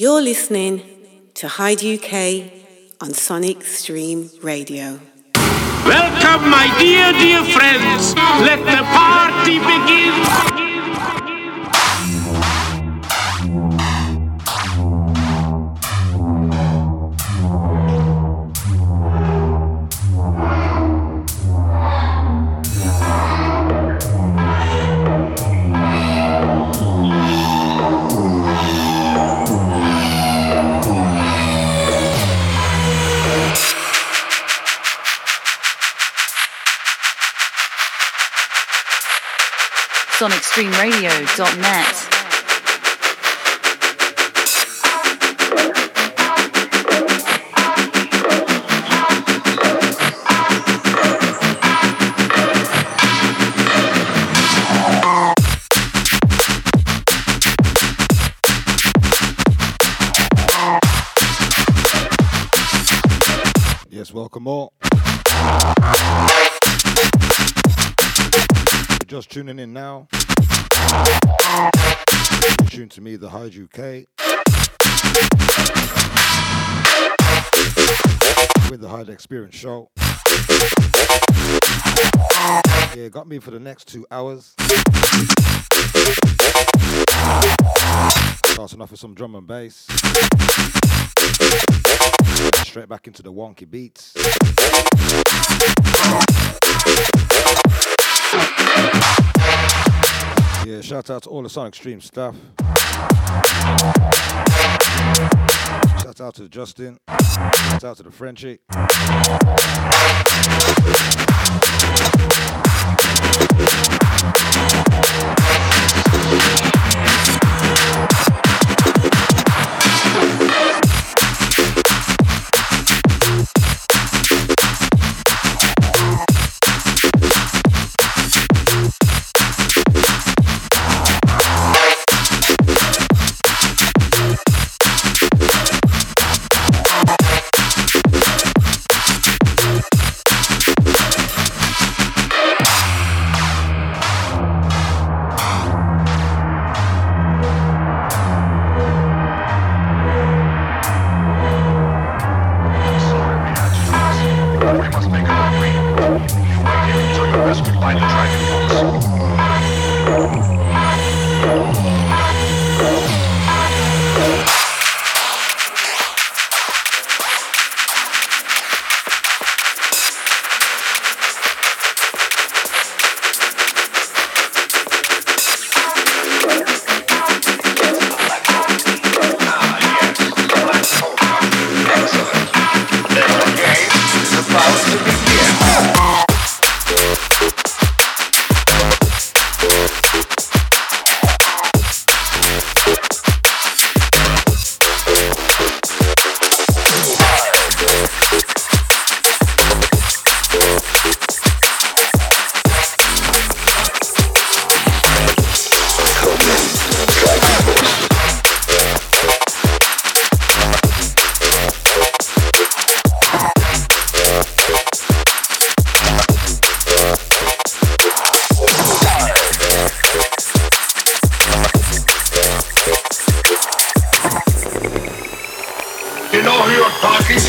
You're listening to Hyde UK on Sonic Stream Radio. Welcome, my dear, dear friends. Let the party begin. sonicstreamradio.net. Yes, welcome all. Just tuning in now. Tune to me, the Hyde UK. With the Hyde Experience Show. Yeah, got me for the next two hours. Starting off with some drum and bass. Straight back into the wonky beats. Yeah, shout out to all the Sonic Stream staff. Shout out to Justin. Shout out to the Frenchie. Exclusive.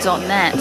sonicstreamradio.net.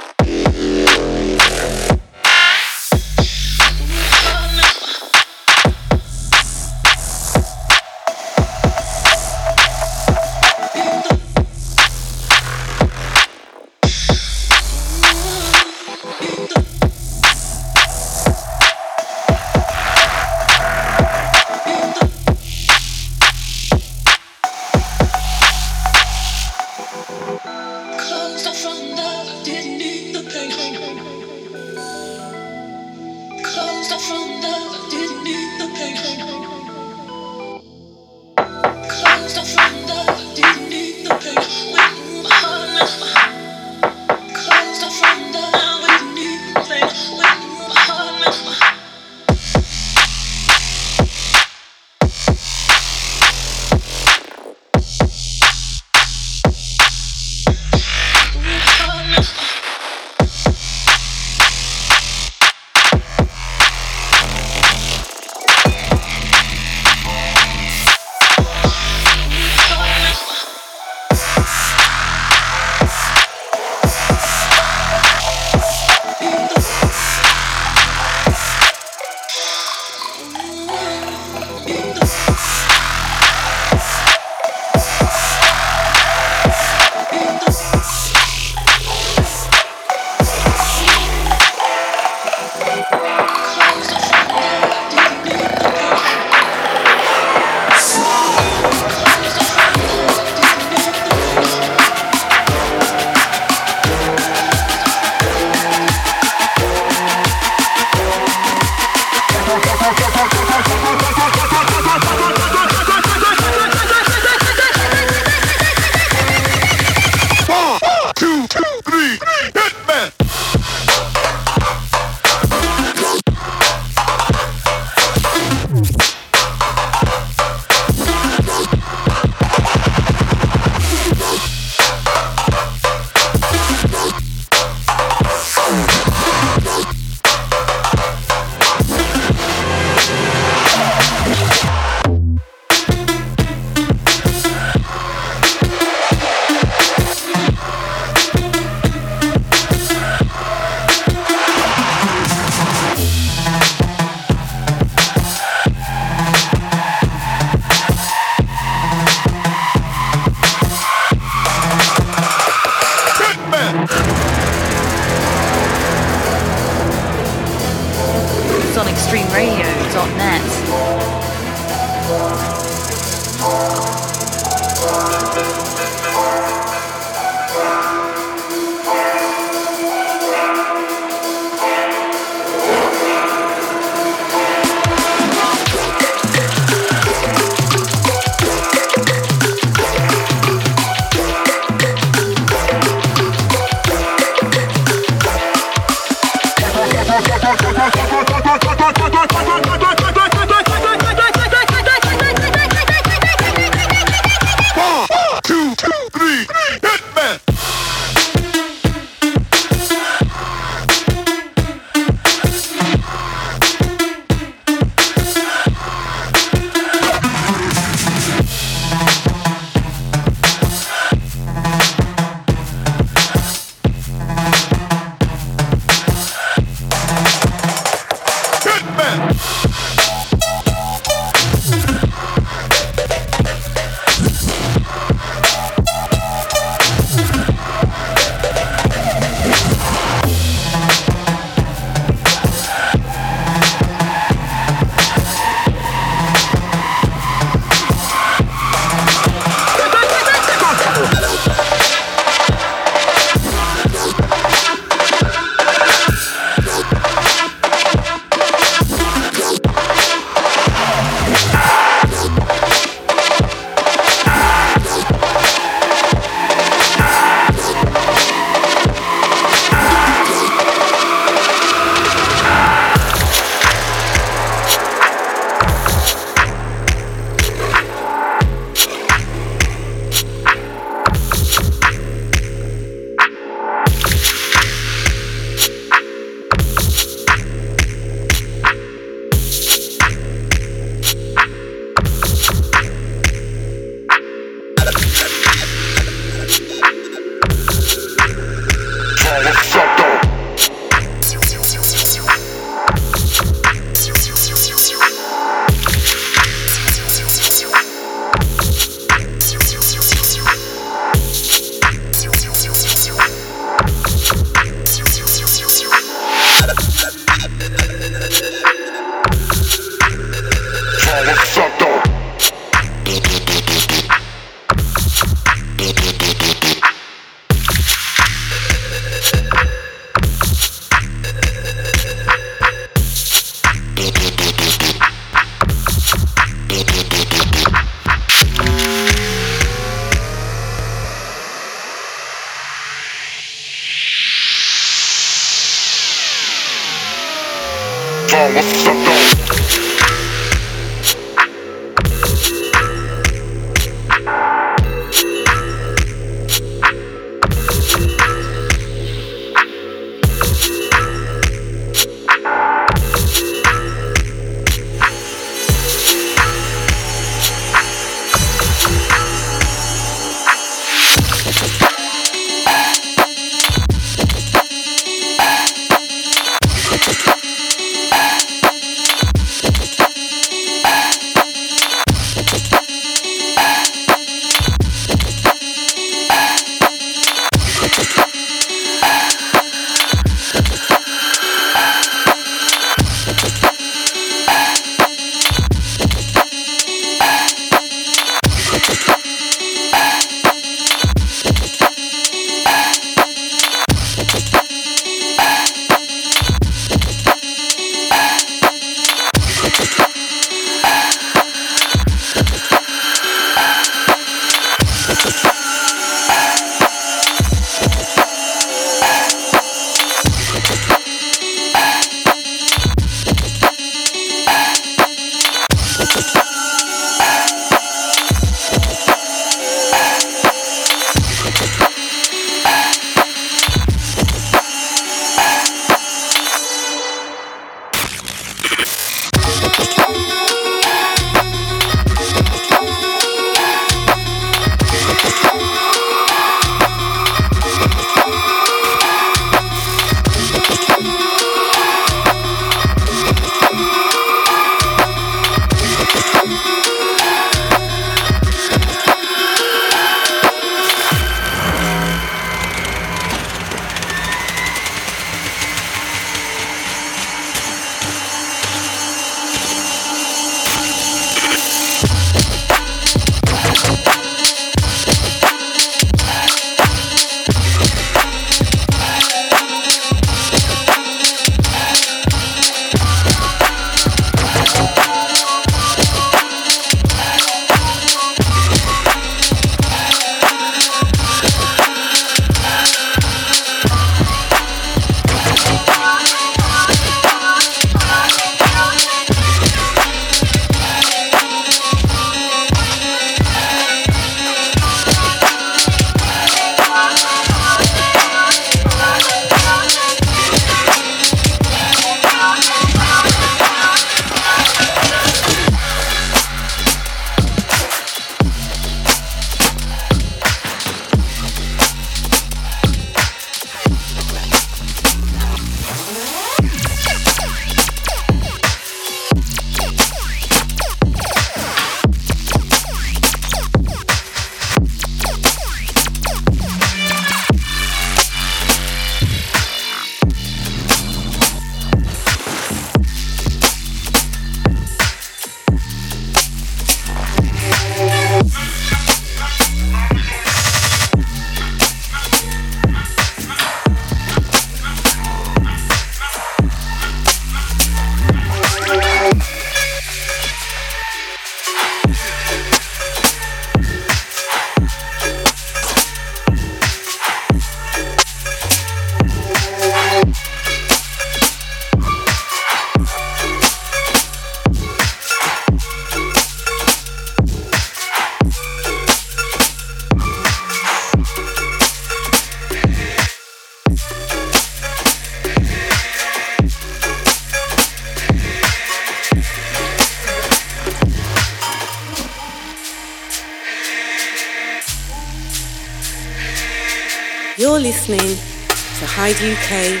You're listening to Hyde UK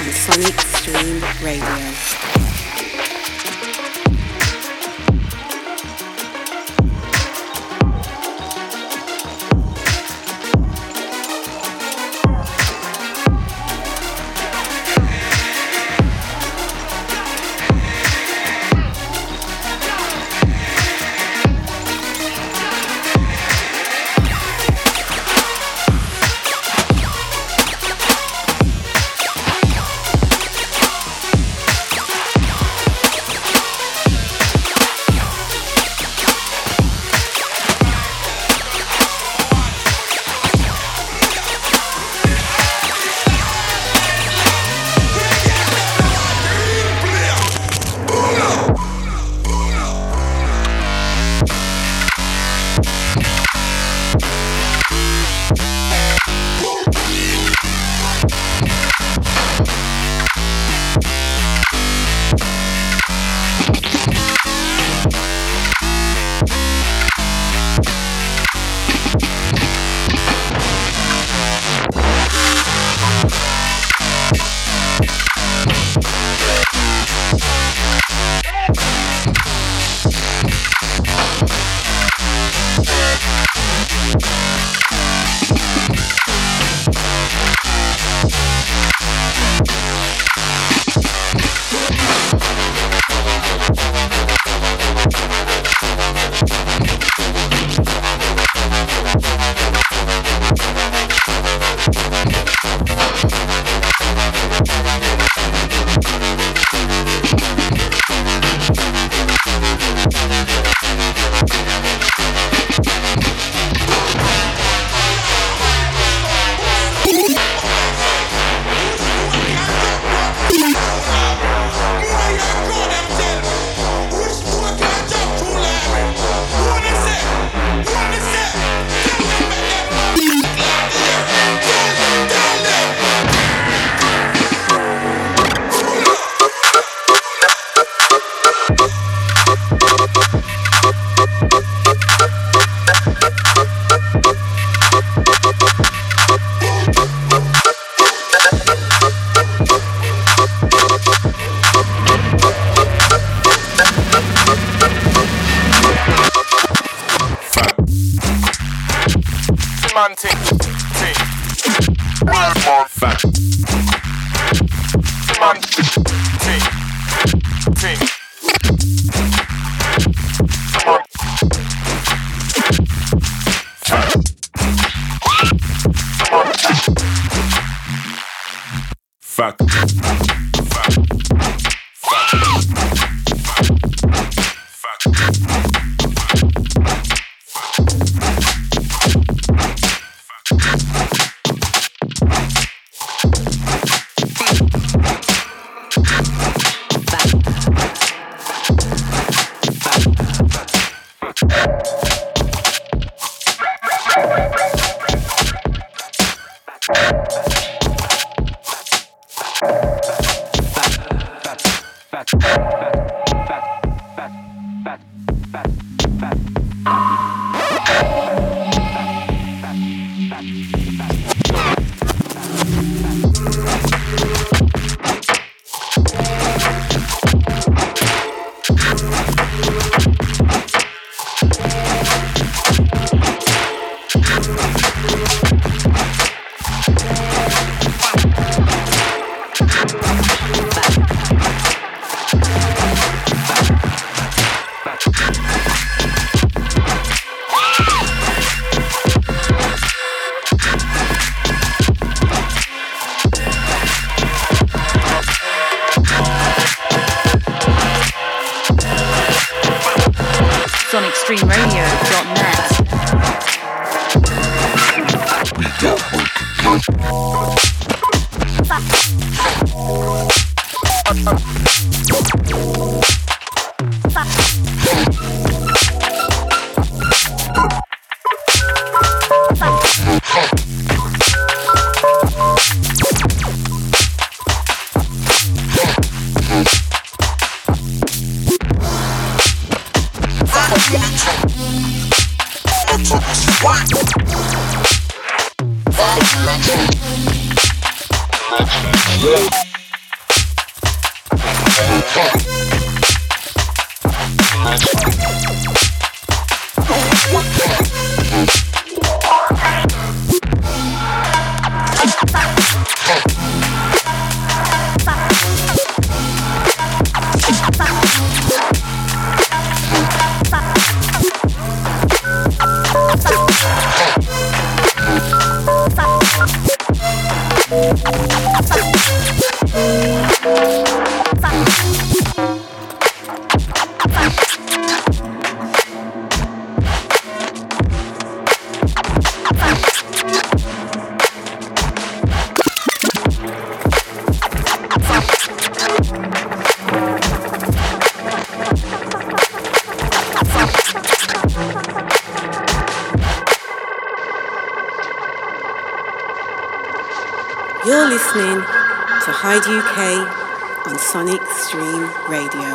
on Sonic Stream Radio. On Sonic Stream Radio.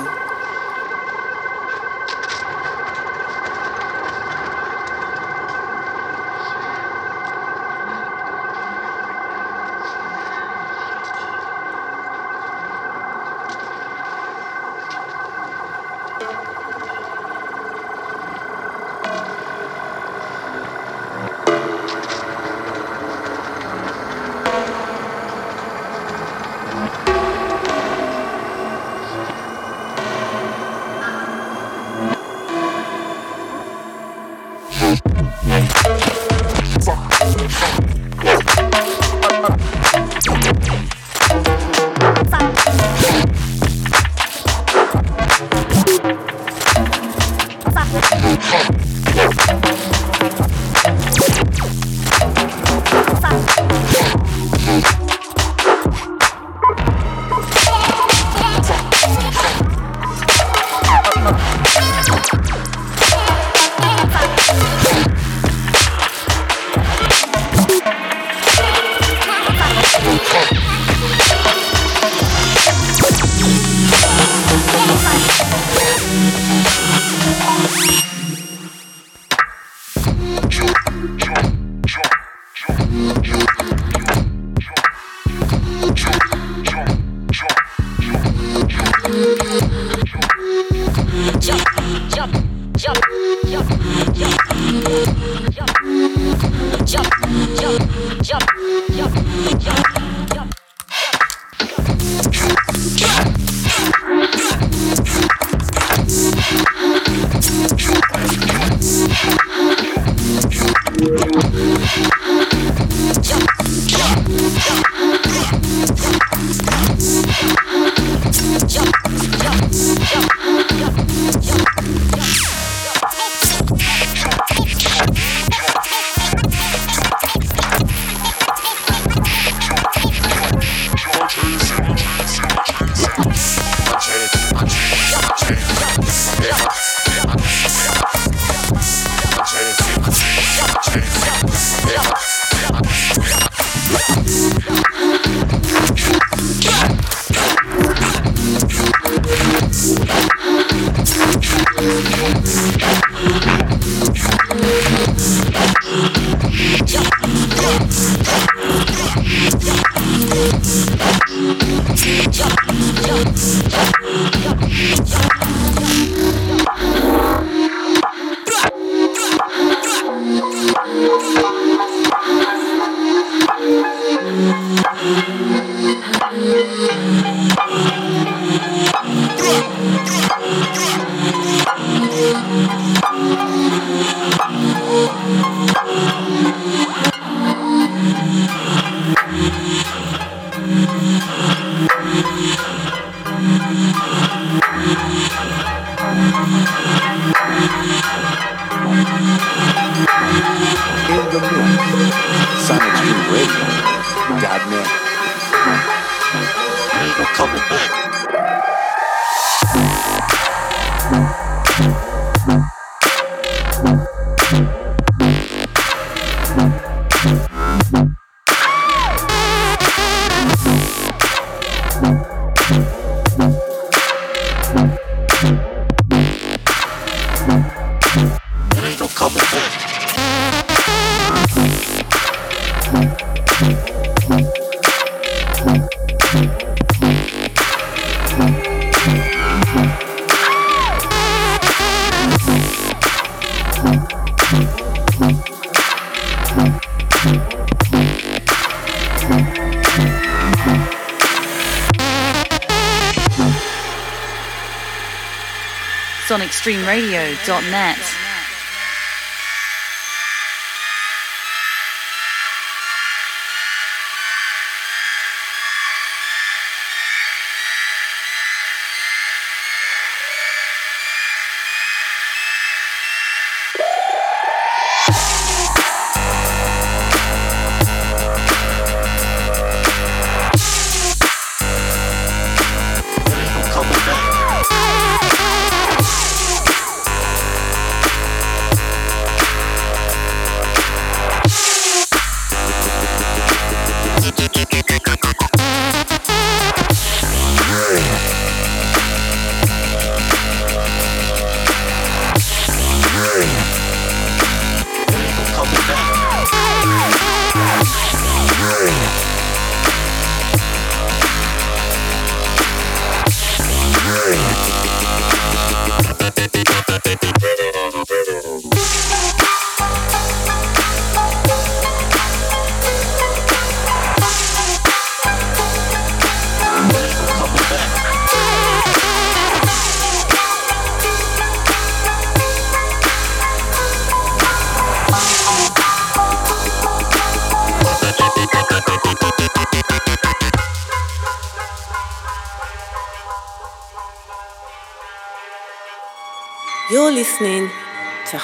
sonicstreamradio.net.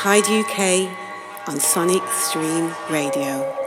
Hyde UK on Sonic Stream Radio.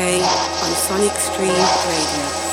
On Sonic Stream Radio.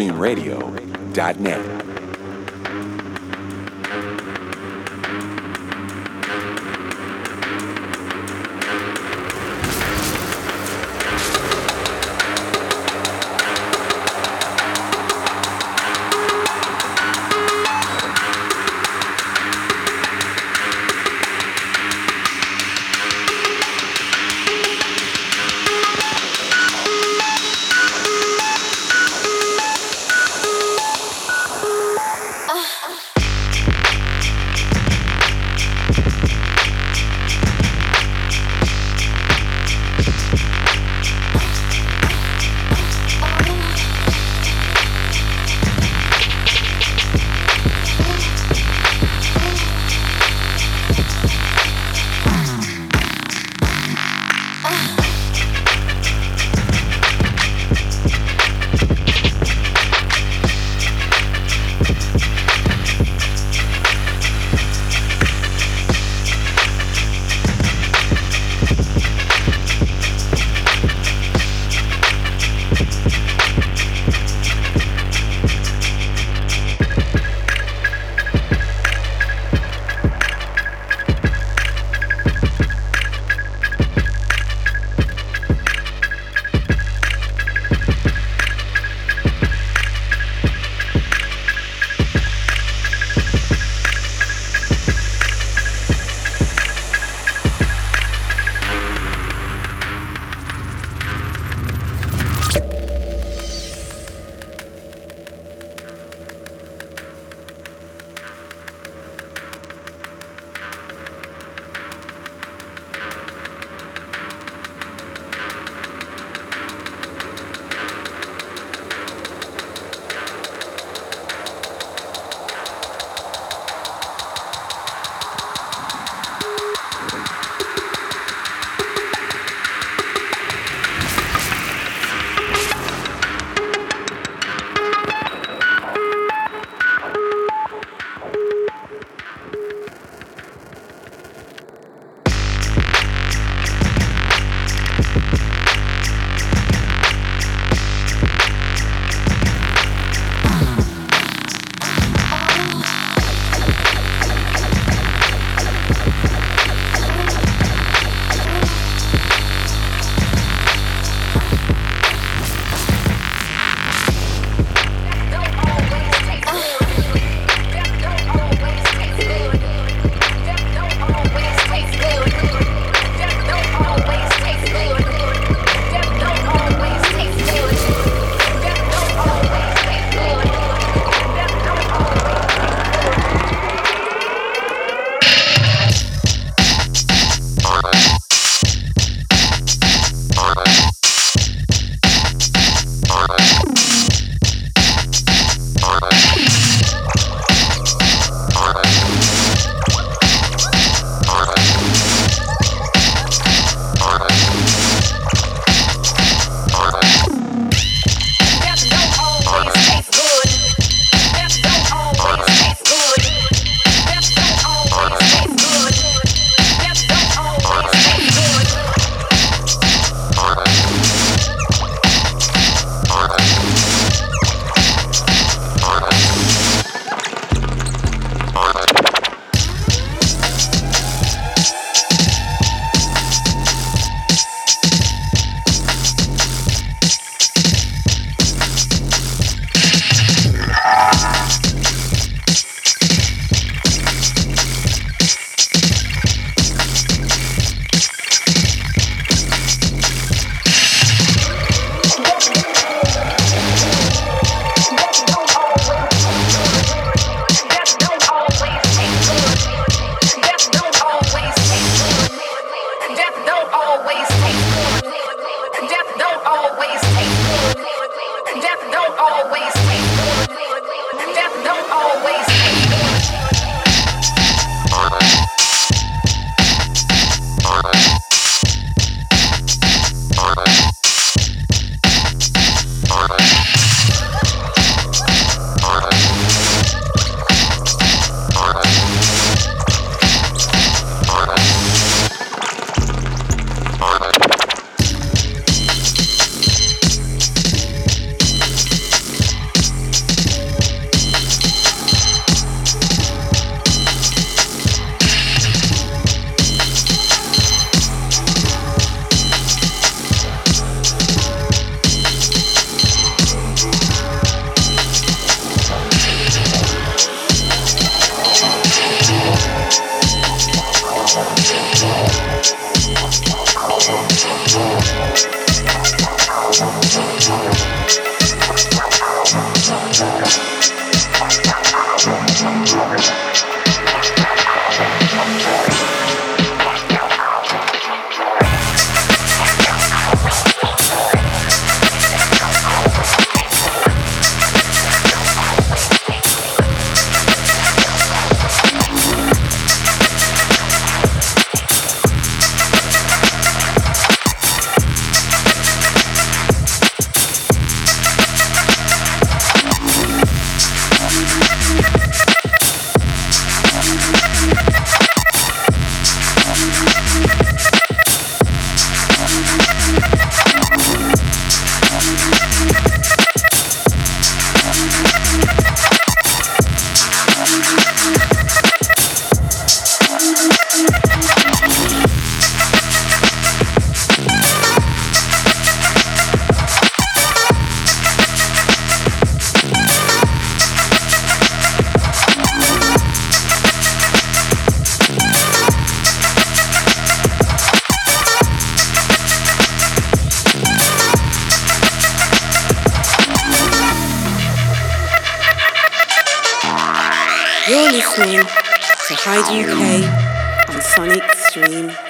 SonicStreamRadio.net.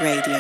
Radio.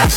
We'll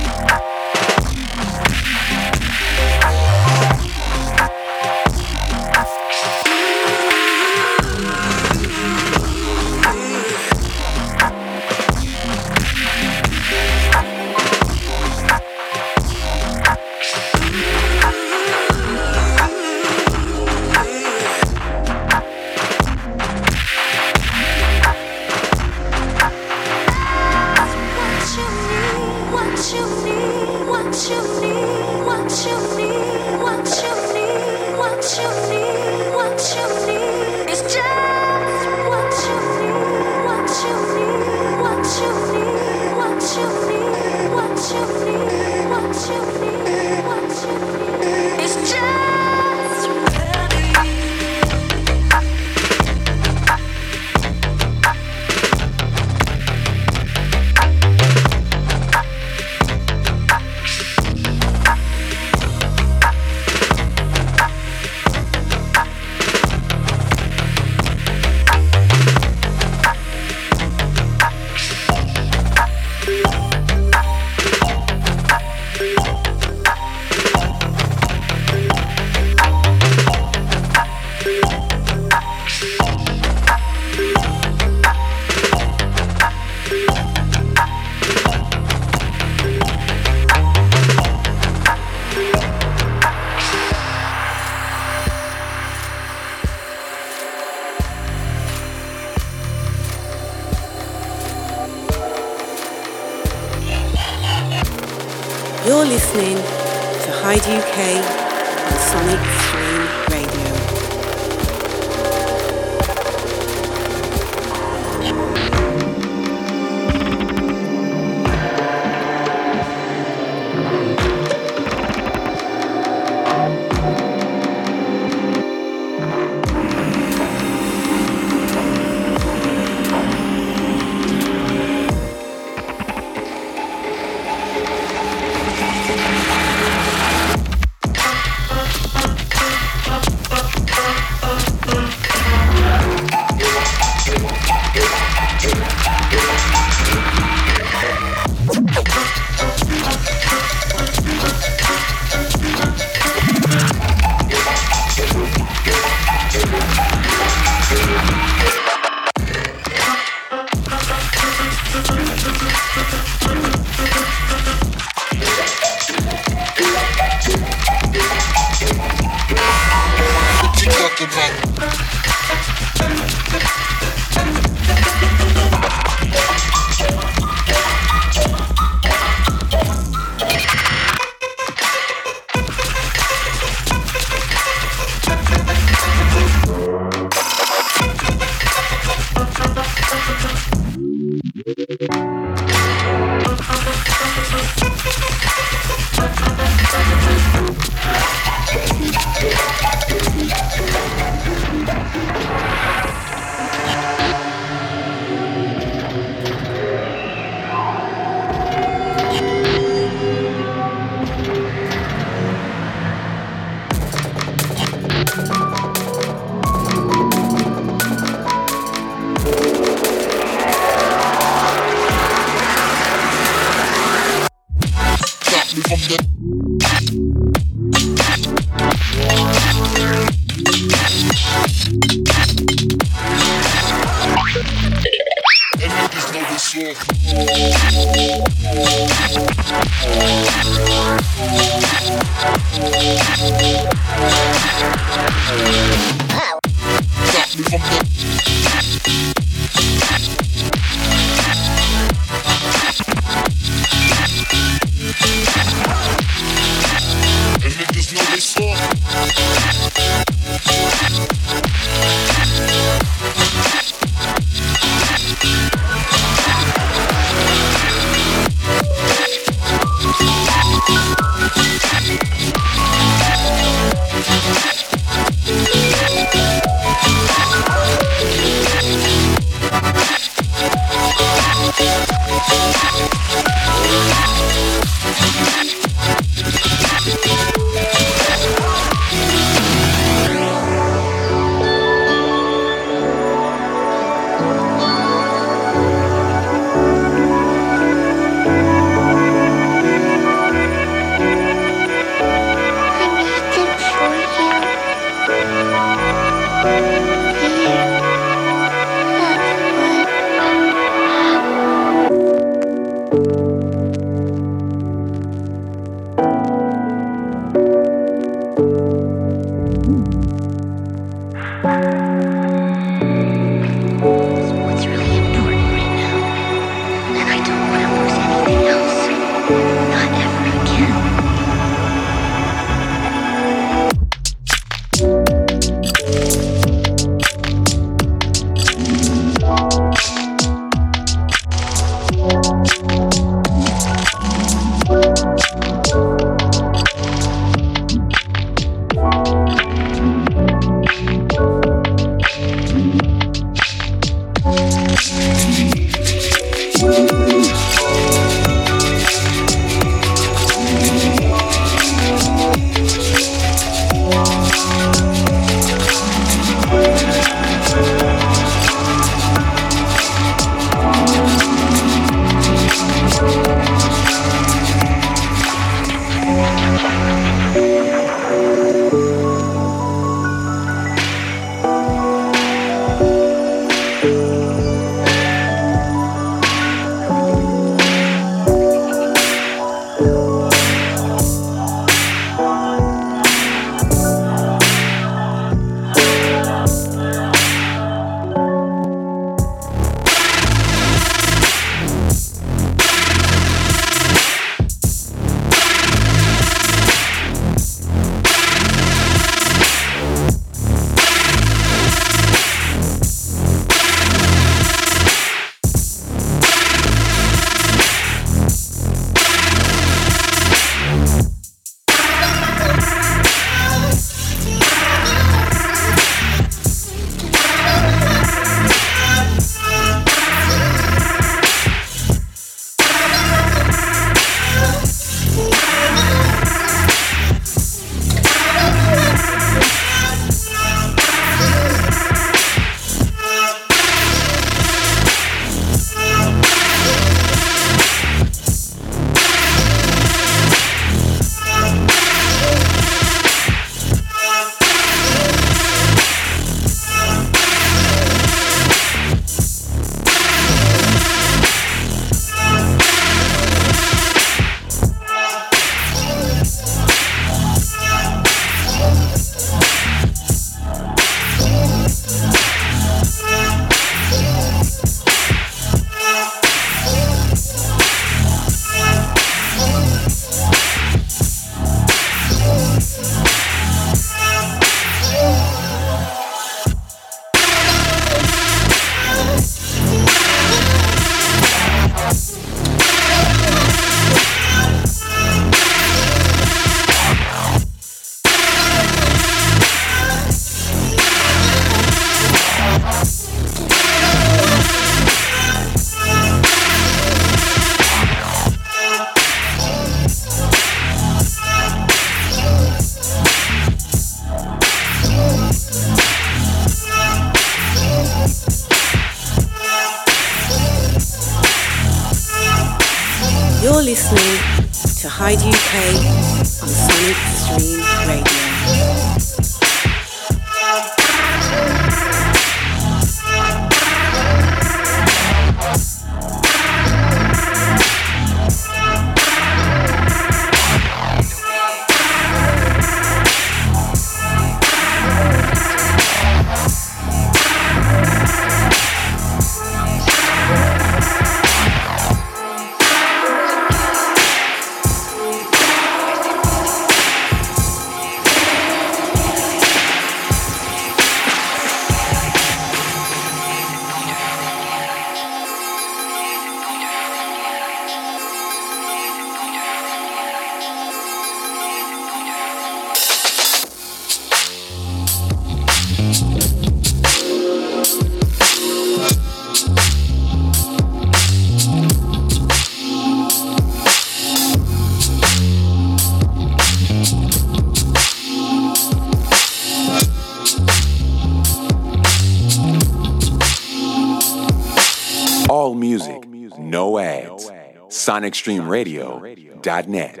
SonicStreamRadio.net.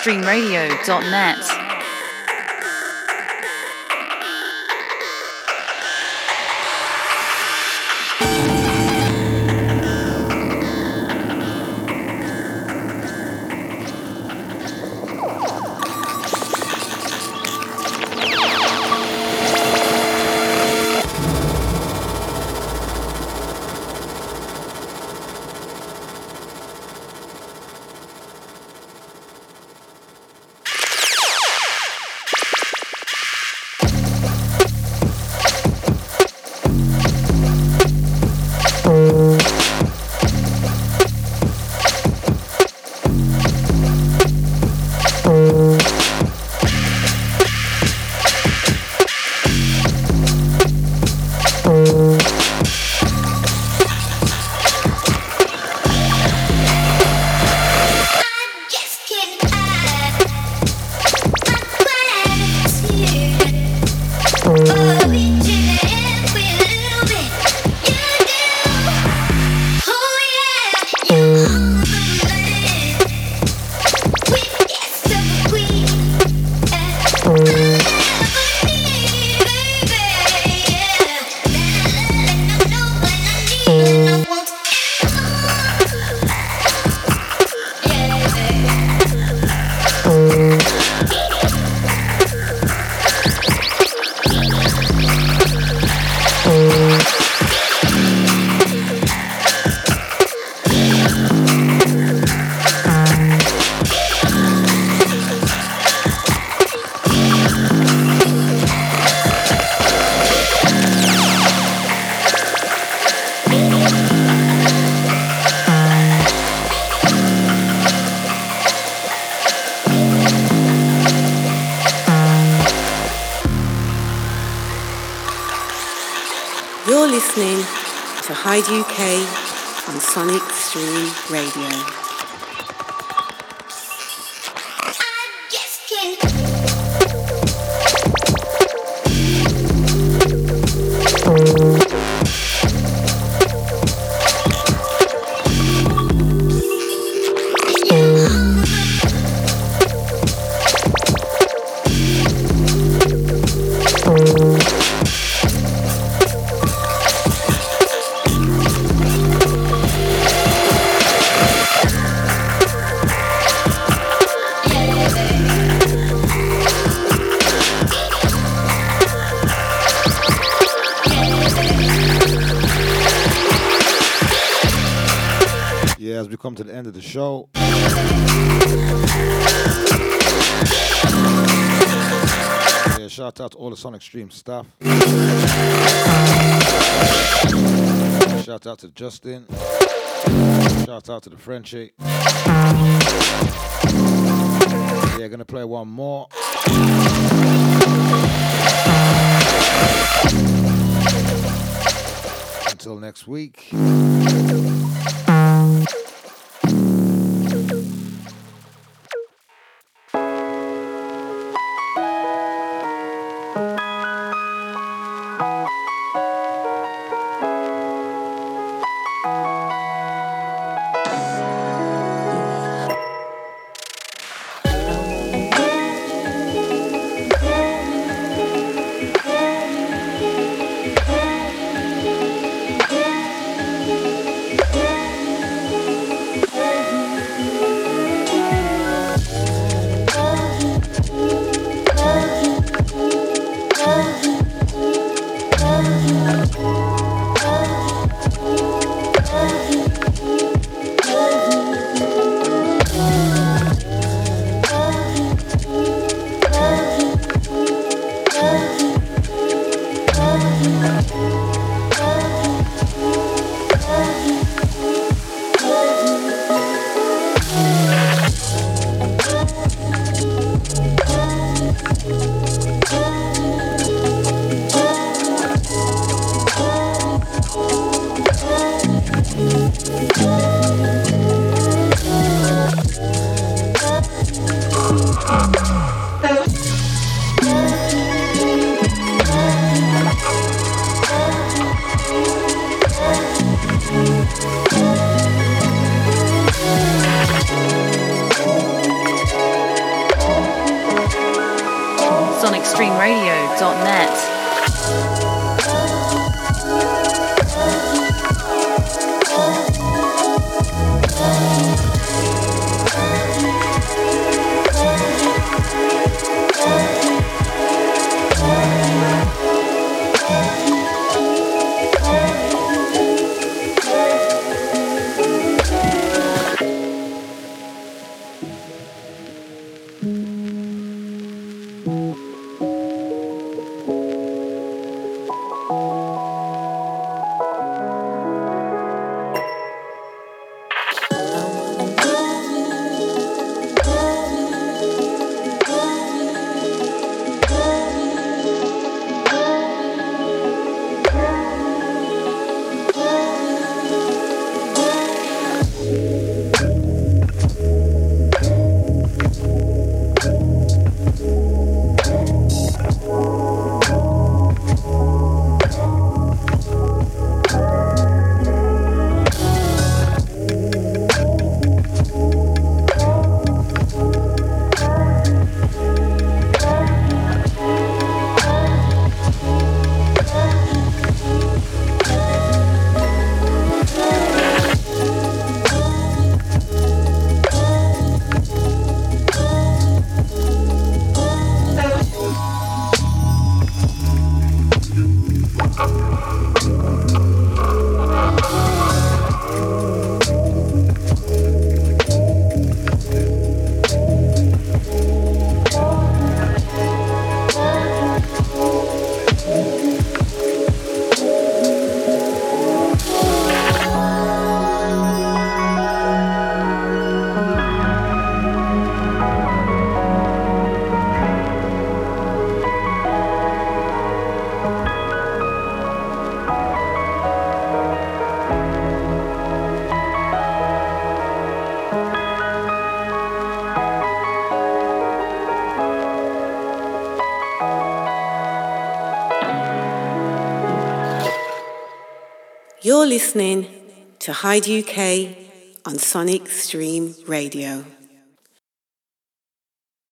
sonicstreamradio.net. UK on Sonic Stream Radio. Show. Yeah, shout out to all the Sonic Stream staff. Shout out to Justin. Shout out to the Frenchie. Yeah, gonna play one more. Until next week. You're listening to Hyde UK on Sonic Stream Radio.